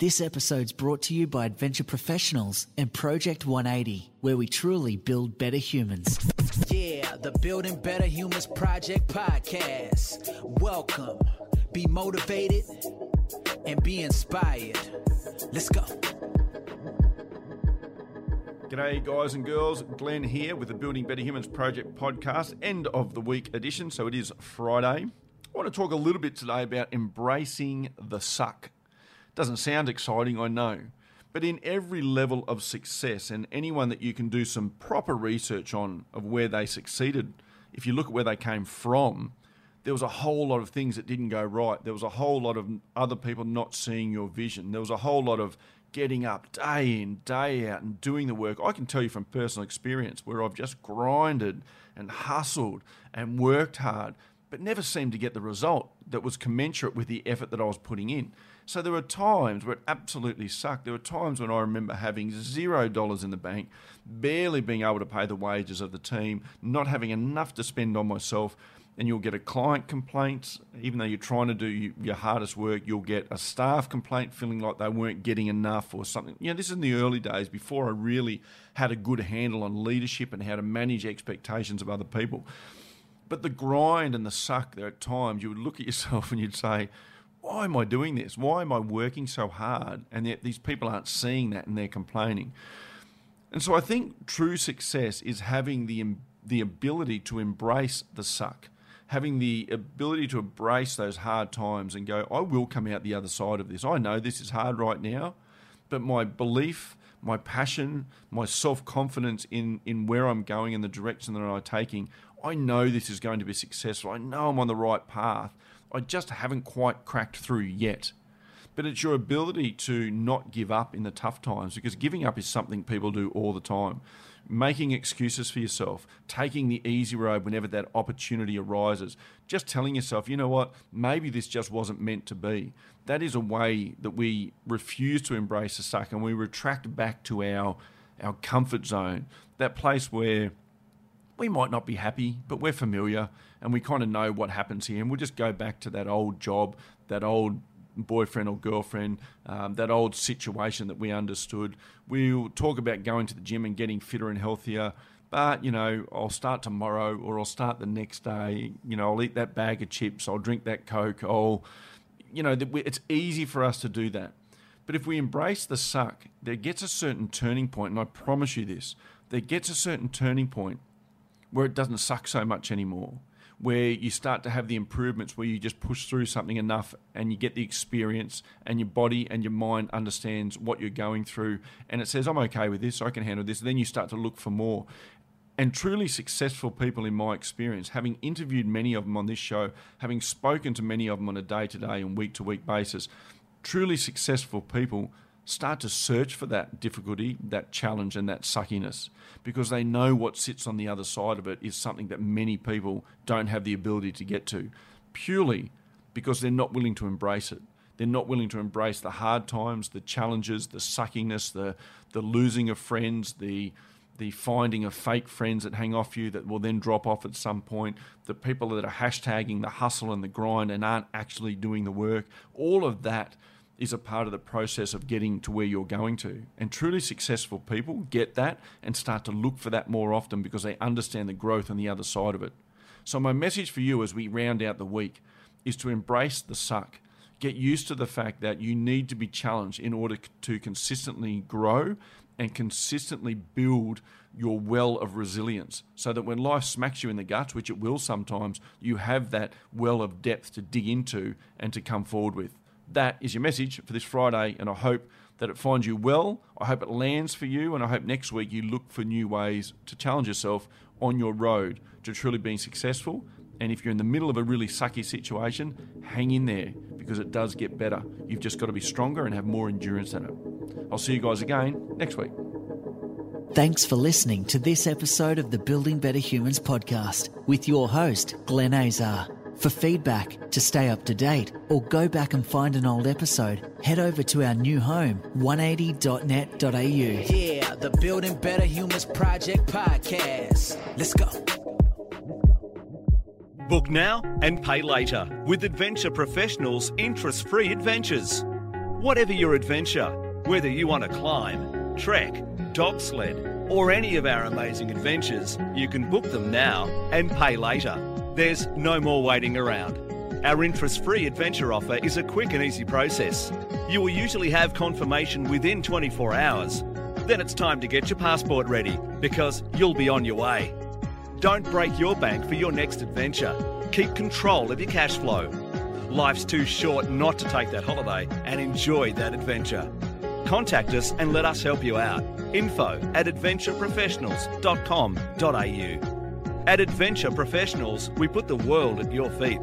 This episode's brought to you by Adventure Professionals and Project 180, where we truly build better humans. Yeah, the Building Better Humans Project podcast. Welcome. Be motivated and be inspired. Let's go. G'day, guys and girls. Glenn here with the Building Better Humans Project podcast, end of the week edition. So it is Friday. I want to talk a little bit today about embracing the suck. Doesn't sound exciting, I know. But in every level of success, and anyone that you can do some proper research on of where they succeeded, if you look at where they came from, there was a whole lot of things that didn't go right. There was a whole lot of other people not seeing your vision. There was a whole lot of getting up day in, day out, and doing the work. I can tell you from personal experience where I've just grinded and hustled and worked hard, but never seemed to get the result that was commensurate with the effort that I was putting in. So there were times where it absolutely sucked. There were times when I remember having zero dollars in the bank, barely being able to pay the wages of the team, not having enough to spend on myself. And you'll get a client complaint, even though you're trying to do your hardest work, you'll get a staff complaint feeling like they weren't getting enough or something. You know, this is in the early days before I really had a good handle on leadership and how to manage expectations of other people. But the grind and the suck there at times, you would look at yourself and you'd say, why am I doing this? Why am I working so hard? And yet these people aren't seeing that and they're complaining. And so I think true success is having the, the ability to embrace the suck, having the ability to embrace those hard times and go, I will come out the other side of this. I know this is hard right now, but my belief, my passion, my self confidence in, in where I'm going and the direction that I'm taking, I know this is going to be successful. I know I'm on the right path. I just haven't quite cracked through yet. But it's your ability to not give up in the tough times because giving up is something people do all the time. Making excuses for yourself, taking the easy road whenever that opportunity arises, just telling yourself, you know what, maybe this just wasn't meant to be. That is a way that we refuse to embrace the suck and we retract back to our, our comfort zone, that place where we might not be happy, but we're familiar and we kind of know what happens here. And we'll just go back to that old job, that old boyfriend or girlfriend, um, that old situation that we understood. We'll talk about going to the gym and getting fitter and healthier. But, you know, I'll start tomorrow or I'll start the next day. You know, I'll eat that bag of chips. I'll drink that Coke. I'll, you know, it's easy for us to do that. But if we embrace the suck, there gets a certain turning point, and I promise you this, there gets a certain turning point where it doesn't suck so much anymore where you start to have the improvements where you just push through something enough and you get the experience and your body and your mind understands what you're going through and it says I'm okay with this. I can handle this. Then you start to look for more. And truly successful people in my experience having interviewed many of them on this show having spoken to many of them on a day-to-day and week-to-week basis truly successful people start to search for that difficulty, that challenge, and that suckiness because they know what sits on the other side of it is something that many people don't have the ability to get to purely because they're not willing to embrace it. They're not willing to embrace the hard times, the challenges, the suckiness, the, the losing of friends, the, the finding of fake friends that hang off you that will then drop off at some point, the people that are hashtagging the hustle and the grind and aren't actually doing the work. All of that is a part of the process of getting to where you're going to. And truly successful people get that and start to look for that more often because they understand the growth on the other side of it. So, my message for you as we round out the week is to embrace the suck. Get used to the fact that you need to be challenged in order to consistently grow and consistently build your well of resilience so that when life smacks you in the guts, which it will sometimes, you have that well of depth to dig into and to come forward with that is your message for this Friday, and I hope that it finds you well. I hope it lands for you, and I hope next week you look for new ways to challenge yourself on your road to truly being successful. And if you're in the middle of a really sucky situation, hang in there because it does get better. You've just got to be stronger and have more endurance in it. I'll see you guys again next week. Thanks for listening to this episode of the Building Better Humans podcast with your host, Glenn Azar. For feedback, to stay up to date, or go back and find an old episode, head over to our new home, 180.net.au. Yeah, the Building Better Humans Project podcast. Let's go. Book now and pay later with Adventure Professionals Interest Free Adventures. Whatever your adventure, whether you want to climb, trek, dog sled, or any of our amazing adventures, you can book them now and pay later. There's no more waiting around. Our interest free adventure offer is a quick and easy process. You will usually have confirmation within 24 hours. Then it's time to get your passport ready because you'll be on your way. Don't break your bank for your next adventure. Keep control of your cash flow. Life's too short not to take that holiday and enjoy that adventure. Contact us and let us help you out. Info at adventureprofessionals.com.au. At Adventure Professionals, we put the world at your feet.